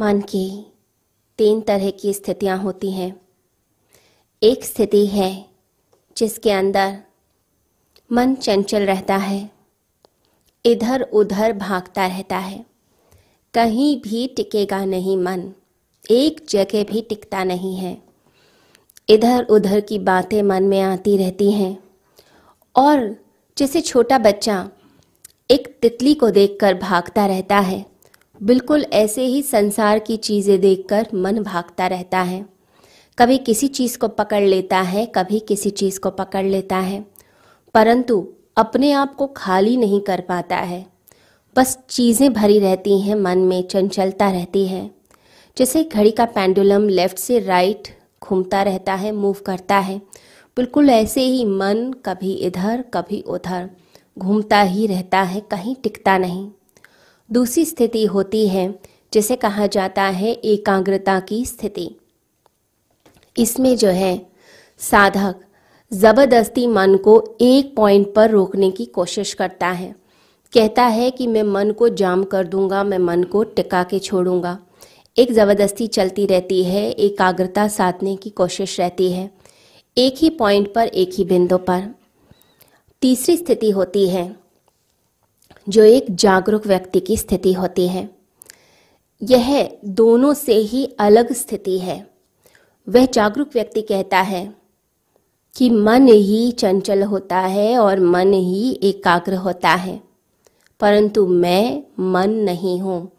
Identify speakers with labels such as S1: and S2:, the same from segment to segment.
S1: मन की तीन तरह की स्थितियाँ होती हैं। एक स्थिति है जिसके अंदर मन चंचल रहता है, इधर उधर भागता रहता है। कहीं भी टिकेगा नहीं मन, एक जगह भी टिकता नहीं है। इधर उधर की बातें मन में आती रहती हैं। और जैसे छोटा बच्चा एक तितली को देखकर भागता रहता है बिल्कुल ऐसे ही संसार की चीज़ें देखकर मन भागता रहता है। कभी किसी चीज़ को पकड़ लेता है, कभी किसी चीज़ को पकड़ लेता है। परंतु अपने आप को खाली नहीं कर पाता है। बस चीज़ें भरी रहती हैं, मन में चंचलता रहती है। जैसे घड़ी का पेंडुलम लेफ़्ट से राइट घूमता रहता है, मूव करता है। बिल्कुल ऐसे ही मन कभी इधर, कभी उधर घूमता ही रहता है, कहीं टिकता नहीं। दूसरी स्थिति होती है, जिसे कहा जाता है एकाग्रता की स्थिति। इसमें जो है, साधक ज़बरदस्ती मन को एक पॉइंट पर रोकने की कोशिश करता है। कहता है कि मैं मन को जाम कर दूँगा, मैं मन को टिका के छोड़ूँगा। एक ज़बरदस्ती चलती रहती है, एकाग्रता साधने की कोशिश रहती है, एक ही पॉइंट पर, एक ही बिंदु पर। तीसरी स्थिति होती है जो एक जागरूक व्यक्ति की स्थिति होती है। यह दोनों से ही अलग स्थिति है। वह जागरूक व्यक्ति कहता है कि मन ही चंचल होता है और मन ही एकाग्र होता है। परंतु मैं मन नहीं हूँ।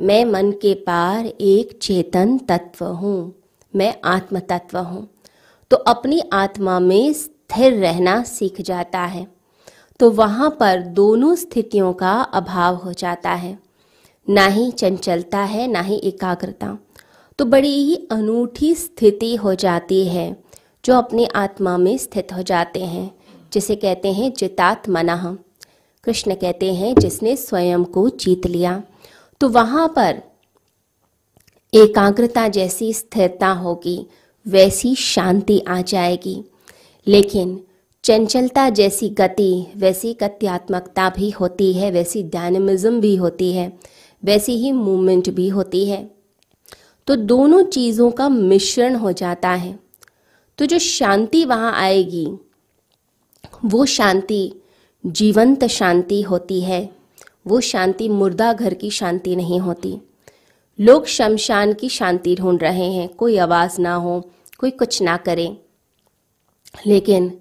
S1: मैं मन के पार एक चेतन तत्व हूँ। मैं आत्म तत्व हूँ। तो अपनी आत्मा में स्थिर रहना सीख जाता है। तो वहाँ पर दोनों स्थितियों का अभाव हो जाता है। ना ही चंचलता है, ना ही एकाग्रता। तो बड़ी ही अनूठी स्थिति हो जाती है, जो अपने आत्मा में स्थित हो जाते हैं, जिसे कहते हैं जितात मना कृष्ण कहते हैं, जिसने स्वयं को जीत लिया। तो वहाँ पर एकाग्रता जैसी स्थिरता होगी, वैसी शांति आ जाएगी। लेकिन चंचलता जैसी गति, वैसी गत्यात्मकता भी होती है, वैसी डायनमिज्म भी होती है, वैसी ही मूवमेंट भी होती है। तो दोनों चीज़ों का मिश्रण हो जाता है। तो जो शांति वहाँ आएगी, वो शांति, जीवंत शांति होती है। वो शांति मुर्दा घर की शांति नहीं होती। लोग शमशान की शांति ढूंढ रहे हैं, कोई आवाज़ ना हो, कोई कुछ ना करे। लेकिन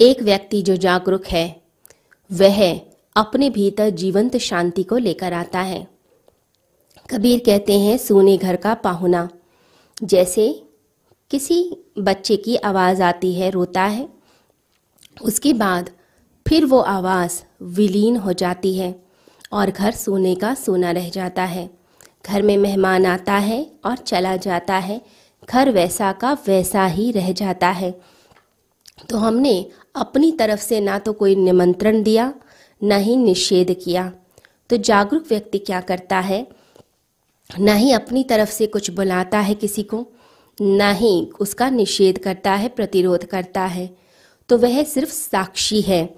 S1: एक व्यक्ति जो जागरूक है, वह अपने भीतर जीवंत शांति को लेकर आता है। कबीर कहते हैं, सोने घर का पाहुना। जैसे किसी बच्चे की आवाज़ आती है, रोता है। उसके बाद फिर वो आवाज़ विलीन हो जाती है और घर सोने का सोना रह जाता है। घर में मेहमान आता है और चला जाता है। घर वैसा का वैसा ही रह जाता है। तो हमने अपनी तरफ़ से ना तो कोई निमंत्रण दिया, ना ही निषेध किया। तो जागरूक व्यक्ति क्या करता है? ना ही अपनी तरफ़ से कुछ बुलाता है किसी को, ना ही उसका निषेध करता है, प्रतिरोध करता है। तो वह सिर्फ़ साक्षी है।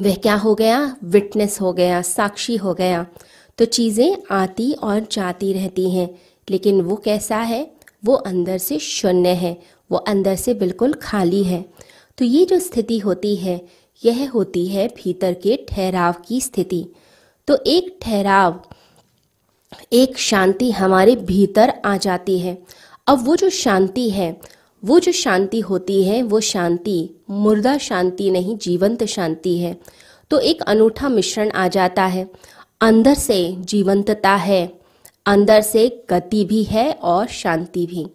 S1: वह क्या हो गया? विटनेस हो गया, साक्षी हो गया। तो चीज़ें आती और जाती रहती हैं, लेकिन वो कैसा है? वो अंदर से शून्य है, वो अंदर से बिल्कुल खाली है। तो ये जो स्थिति होती है, यह होती है भीतर के ठहराव की स्थिति। तो एक ठहराव, एक शांति हमारे भीतर आ जाती है। अब वो जो शांति है, वो जो शांति होती है, वो शांति मुर्दा शांति नहीं, जीवंत शांति है। तो एक अनूठा मिश्रण आ जाता है। अंदर से जीवंतता है, अंदर से गति भी है और शांति भी।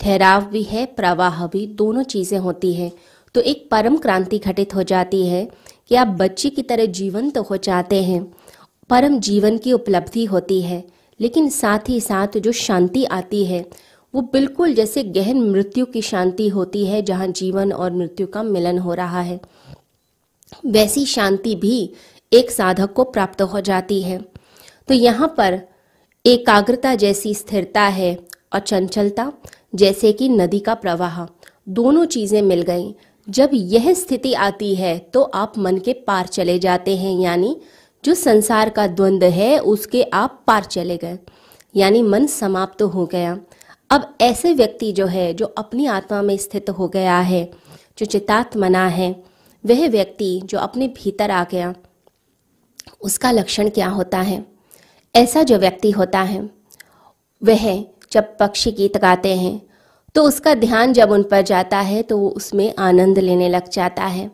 S1: ठहराव भी है, प्रवाह भी, दोनों चीज़ें होती हैं। तो एक परम क्रांति घटित हो जाती है कि आप बच्चे की तरह जीवंत हो जाते हैं। परम जीवन की उपलब्धि होती है, लेकिन साथ ही साथ जो शांति आती है, वो बिल्कुल जैसे गहन मृत्यु की शांति होती है जहाँ जीवन और मृत्यु का मिलन हो रहा है। वैसी शांति भी एक साधक को प्राप्त हो जाती है। तो यहाँ पर एकाग्रता जैसी स्थिरता है और चंचलता, जैसे कि नदी का प्रवाह, दोनों चीज़ें मिल गई। जब यह स्थिति आती है तो आप मन के पार चले जाते हैं, यानी जो संसार का द्वंद्व है, उसके आप पार चले गए, यानी मन समाप्त तो हो गया। अब ऐसे व्यक्ति जो है, जो अपनी आत्मा में स्थित हो गया है, जो चितात्मना है, वह व्यक्ति जो अपने भीतर आ गया, उसका लक्षण क्या होता है? ऐसा जो व्यक्ति होता है, वह जब पक्षी गीत गाते हैं तो उसका ध्यान जब उन पर जाता है तो वो उसमें आनंद लेने लग जाता है।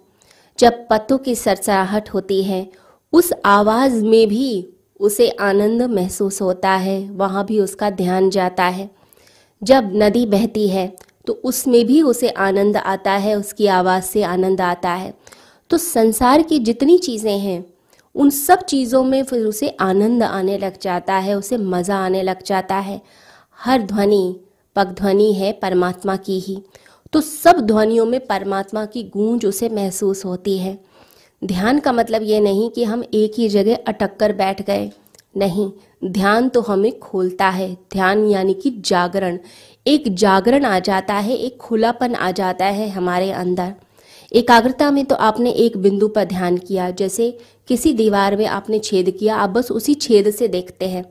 S1: जब पत्तों की सरसराहट होती है, उस आवाज़ में भी उसे आनंद महसूस होता है, वहाँ भी उसका ध्यान जाता है। जब नदी बहती है तो उसमें भी उसे आनंद आता है, उसकी आवाज़ से आनंद आता है। तो संसार की जितनी चीज़ें हैं, उन सब चीज़ों में फिर उसे आनंद आने लग जाता है, उसे मज़ा आने लग जाता है। हर ध्वनि पग ध्वनि है परमात्मा की ही। तो सब ध्वनियों में परमात्मा की गूंज उसे महसूस होती है। ध्यान का मतलब ये नहीं कि हम एक ही जगह अटक कर बैठ गए। नहीं, ध्यान तो हमें खोलता है। ध्यान यानी कि जागरण। एक जागरण आ जाता है, एक खुलापन आ जाता है हमारे अंदर। एकाग्रता में तो आपने एक बिंदु पर ध्यान किया। जैसे किसी दीवार में आपने छेद किया, आप बस उसी छेद से देखते हैं।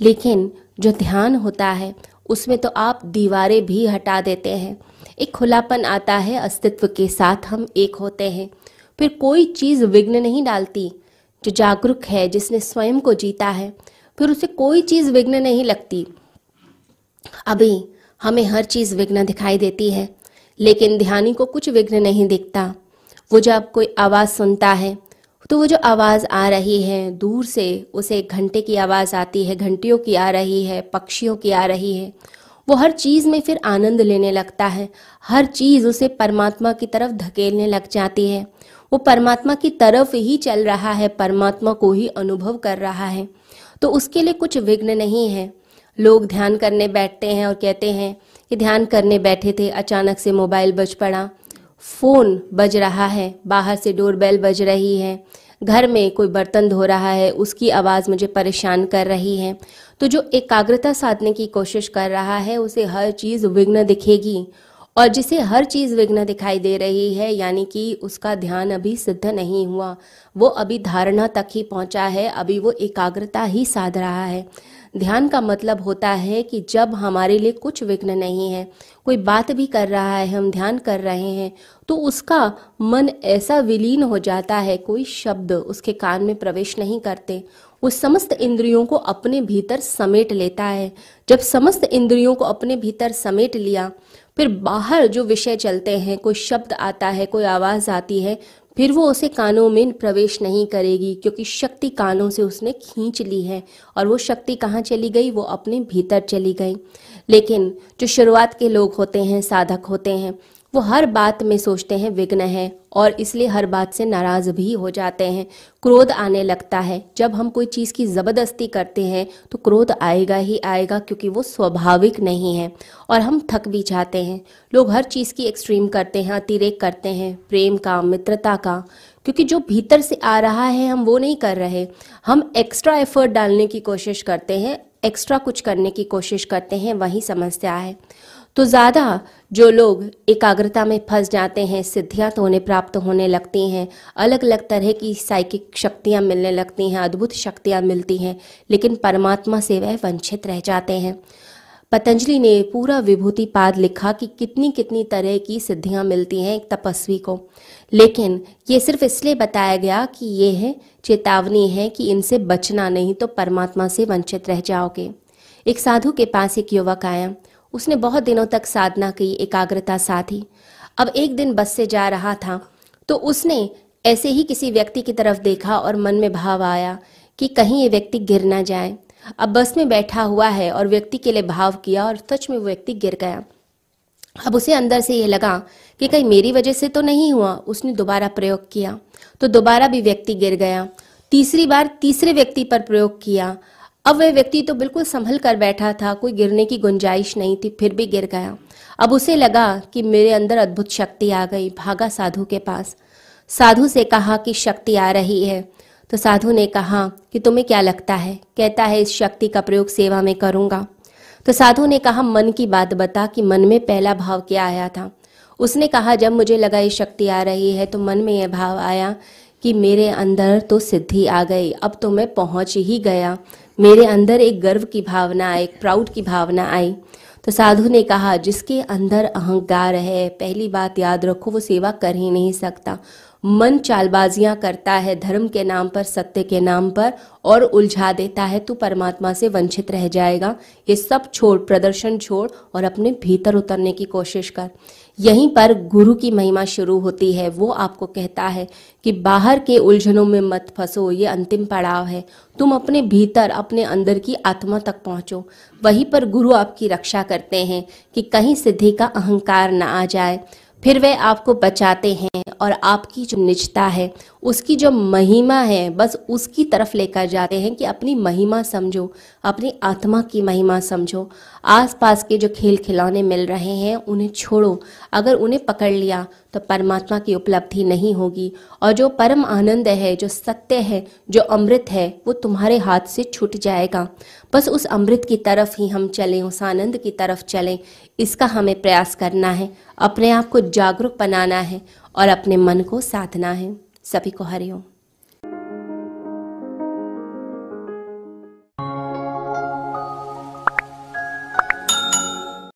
S1: लेकिन जो ध्यान होता है उसमें तो आप दीवारें भी हटा देते हैं। एक खुलापन आता है, अस्तित्व के साथ हम एक होते हैं। फिर कोई चीज़ विघ्न नहीं डालती, जो जागरूक है, जिसने स्वयं को जीता है। फिर उसे कोई चीज़ विघ्न नहीं लगती। अभी हमें हर चीज़ विघ्न दिखाई देती है, लेकिन ध्यानी को कुछ विघ्न नहीं दिखता। वो जब कोई आवाज़ सुनता है तो वो जो आवाज़ आ रही है दूर से, उसे घंटे की आवाज़ आती है, घंटियों की आ रही है, पक्षियों की आ रही है, वो हर चीज़ में फिर आनंद लेने लगता है। हर चीज़ उसे परमात्मा की तरफ़ धकेलने लग जाती है। वो परमात्मा की तरफ़ ही चल रहा है, परमात्मा को ही अनुभव कर रहा है। तो उसके लिए कुछ विघ्न नहीं है। लोग ध्यान करने बैठते हैं और कहते हैं कि ध्यान करने बैठे थे, अचानक से मोबाइल बज पड़ा। फ़ोन बज रहा है, बाहर से डोरबेल बज रही है, घर में कोई बर्तन धो रहा है, उसकी आवाज़ मुझे परेशान कर रही है। तो जो एकाग्रता साधने की कोशिश कर रहा है, उसे हर चीज़ विघ्न दिखेगी और जिसे हर चीज़ विघ्न दिखाई दे रही है, यानी कि उसका ध्यान अभी सिद्ध नहीं हुआ। वो अभी धारणा तक ही पहुँचा है, अभी वो एकाग्रता ही साध रहा है। ध्यान का मतलब होता है कि जब हमारे लिए कुछ विघ्न नहीं है, कोई बात भी कर रहा है, हम ध्यान कर रहे हैं तो उसका मन ऐसा विलीन हो जाता है, कोई शब्द उसके कान में प्रवेश नहीं करते। वो समस्त इंद्रियों को अपने भीतर समेट लेता है। जब समस्त इंद्रियों को अपने भीतर समेट लिया, फिर बाहर जो विषय चलते हैं, कोई शब्द आता है, कोई आवाज़ आती है फिर वो उसे कानों में प्रवेश नहीं करेगी, क्योंकि शक्ति कानों से उसने खींच ली है, और वो शक्ति कहाँ चली गई? वो अपने भीतर चली गई। लेकिन जो शुरुआत के लोग होते हैं, साधक होते हैं वो हर बात में सोचते हैं, विघ्न है और इसलिए हर बात से नाराज़ भी हो जाते हैं। क्रोध आने लगता है। जब हम कोई चीज़ की ज़बरदस्ती करते हैं तो क्रोध आएगा ही आएगा क्योंकि वो स्वाभाविक नहीं है और हम थक भी जाते हैं। लोग हर चीज़ की एक्सट्रीम करते हैं, अतिरेक करते हैं, प्रेम का, मित्रता का, क्योंकि जो भीतर से आ रहा है, हम वो नहीं कर रहे। हम एक्स्ट्रा एफर्ट डालने की कोशिश करते हैं एक्स्ट्रा कुछ करने की कोशिश करते हैं, वही समस्या है। तो ज़्यादा जो लोग एकाग्रता में फंस जाते हैं, सिद्धियाँ तो उन्हें प्राप्त होने लगती हैं अलग अलग तरह की साइकिक शक्तियाँ मिलने लगती हैं, अद्भुत शक्तियाँ मिलती हैं, लेकिन परमात्मा से वह वंचित रह जाते हैं। पतंजलि ने पूरा विभूति पाद लिखा कि कितनी कितनी तरह की सिद्धियाँ मिलती हैं एक तपस्वी को। लेकिन ये सिर्फ़ इसलिए बताया गया कि ये है, चेतावनी है कि इनसे बचना नहीं तो परमात्मा से वंचित रह जाओगे। एक साधु के पास एक युवक आया। उसने बहुत दिनों तक साधना की, एकाग्रता साधी। अब एक दिन बस से जा रहा था तो उसने ऐसे ही किसी व्यक्ति की तरफ़ देखा और मन में भाव आया कि कहीं ये व्यक्ति गिर ना जाए। अब बस में बैठा हुआ है और व्यक्ति के लिए भाव किया और सच में वो व्यक्ति गिर गया। अब उसे अंदर से ये लगा कि कहीं मेरी वजह से तो नहीं हुआ, उसने दोबारा प्रयोग किया। तो दोबारा भी व्यक्ति गिर गया। तीसरी बार तीसरे व्यक्ति पर प्रयोग किया। अब वह व्यक्ति तो बिल्कुल संभल कर बैठा था, कोई गिरने की गुंजाइश नहीं थी, फिर भी गिर गया। अब उसे लगा कि मेरे अंदर अद्भुत शक्ति आ गई, भागा साधु के पास। साधु से कहा कि शक्ति आ रही है तो साधु ने कहा कि तुम्हें क्या लगता है? कहता है, इस शक्ति का प्रयोग सेवा में करूँगा। तो साधु ने कहा, मन की बात बता कि मन में पहला भाव क्या आया था? उसने कहा, जब मुझे लगा ये शक्ति आ रही है तो मन में यह भाव आया कि मेरे अंदर तो सिद्धि आ गई, अब तो मैं पहुँच ही गया। मेरे अंदर एक गर्व की भावना आई एक प्राउड की भावना आई। तो साधु ने कहा, जिसके अंदर अहंकार है, पहली बात याद रखो, वो सेवा कर ही नहीं सकता। मन चालबाजियाँ करता है, धर्म के नाम पर, सत्य के नाम पर, और उलझा देता है, तू परमात्मा से वंचित रह जाएगा। ये सब छोड़, प्रदर्शन छोड़, और अपने भीतर उतरने की कोशिश कर। यहीं पर गुरु की महिमा शुरू होती है। वो आपको कहता है कि बाहर के उलझनों में मत फंसो, ये अंतिम पड़ाव है। तुम अपने भीतर, अपने अंदर की आत्मा तक पहुंचो। वहीं पर गुरु आपकी रक्षा करते हैं कि कहीं सिद्धि का अहंकार ना आ जाए। फिर वे आपको बचाते हैं और आपकी जो निजता है उसकी जो महिमा है, बस उसकी तरफ़ लेकर जाते हैं कि अपनी महिमा समझो, अपनी आत्मा की महिमा समझो। आसपास के जो खेल खिलौने मिल रहे हैं, उन्हें छोड़ो। अगर उन्हें पकड़ लिया तो परमात्मा की उपलब्धि नहीं होगी। और जो परम आनंद है, जो सत्य है, जो अमृत है, वो तुम्हारे हाथ से छूट जाएगा। बस उस अमृत की तरफ़ ही हम चलें, उस आनंद की तरफ़ चलें। इसका हमें प्रयास करना है। अपने आप को जागरूक बनाना है और अपने मन को साधना है। सभी को हरिओम।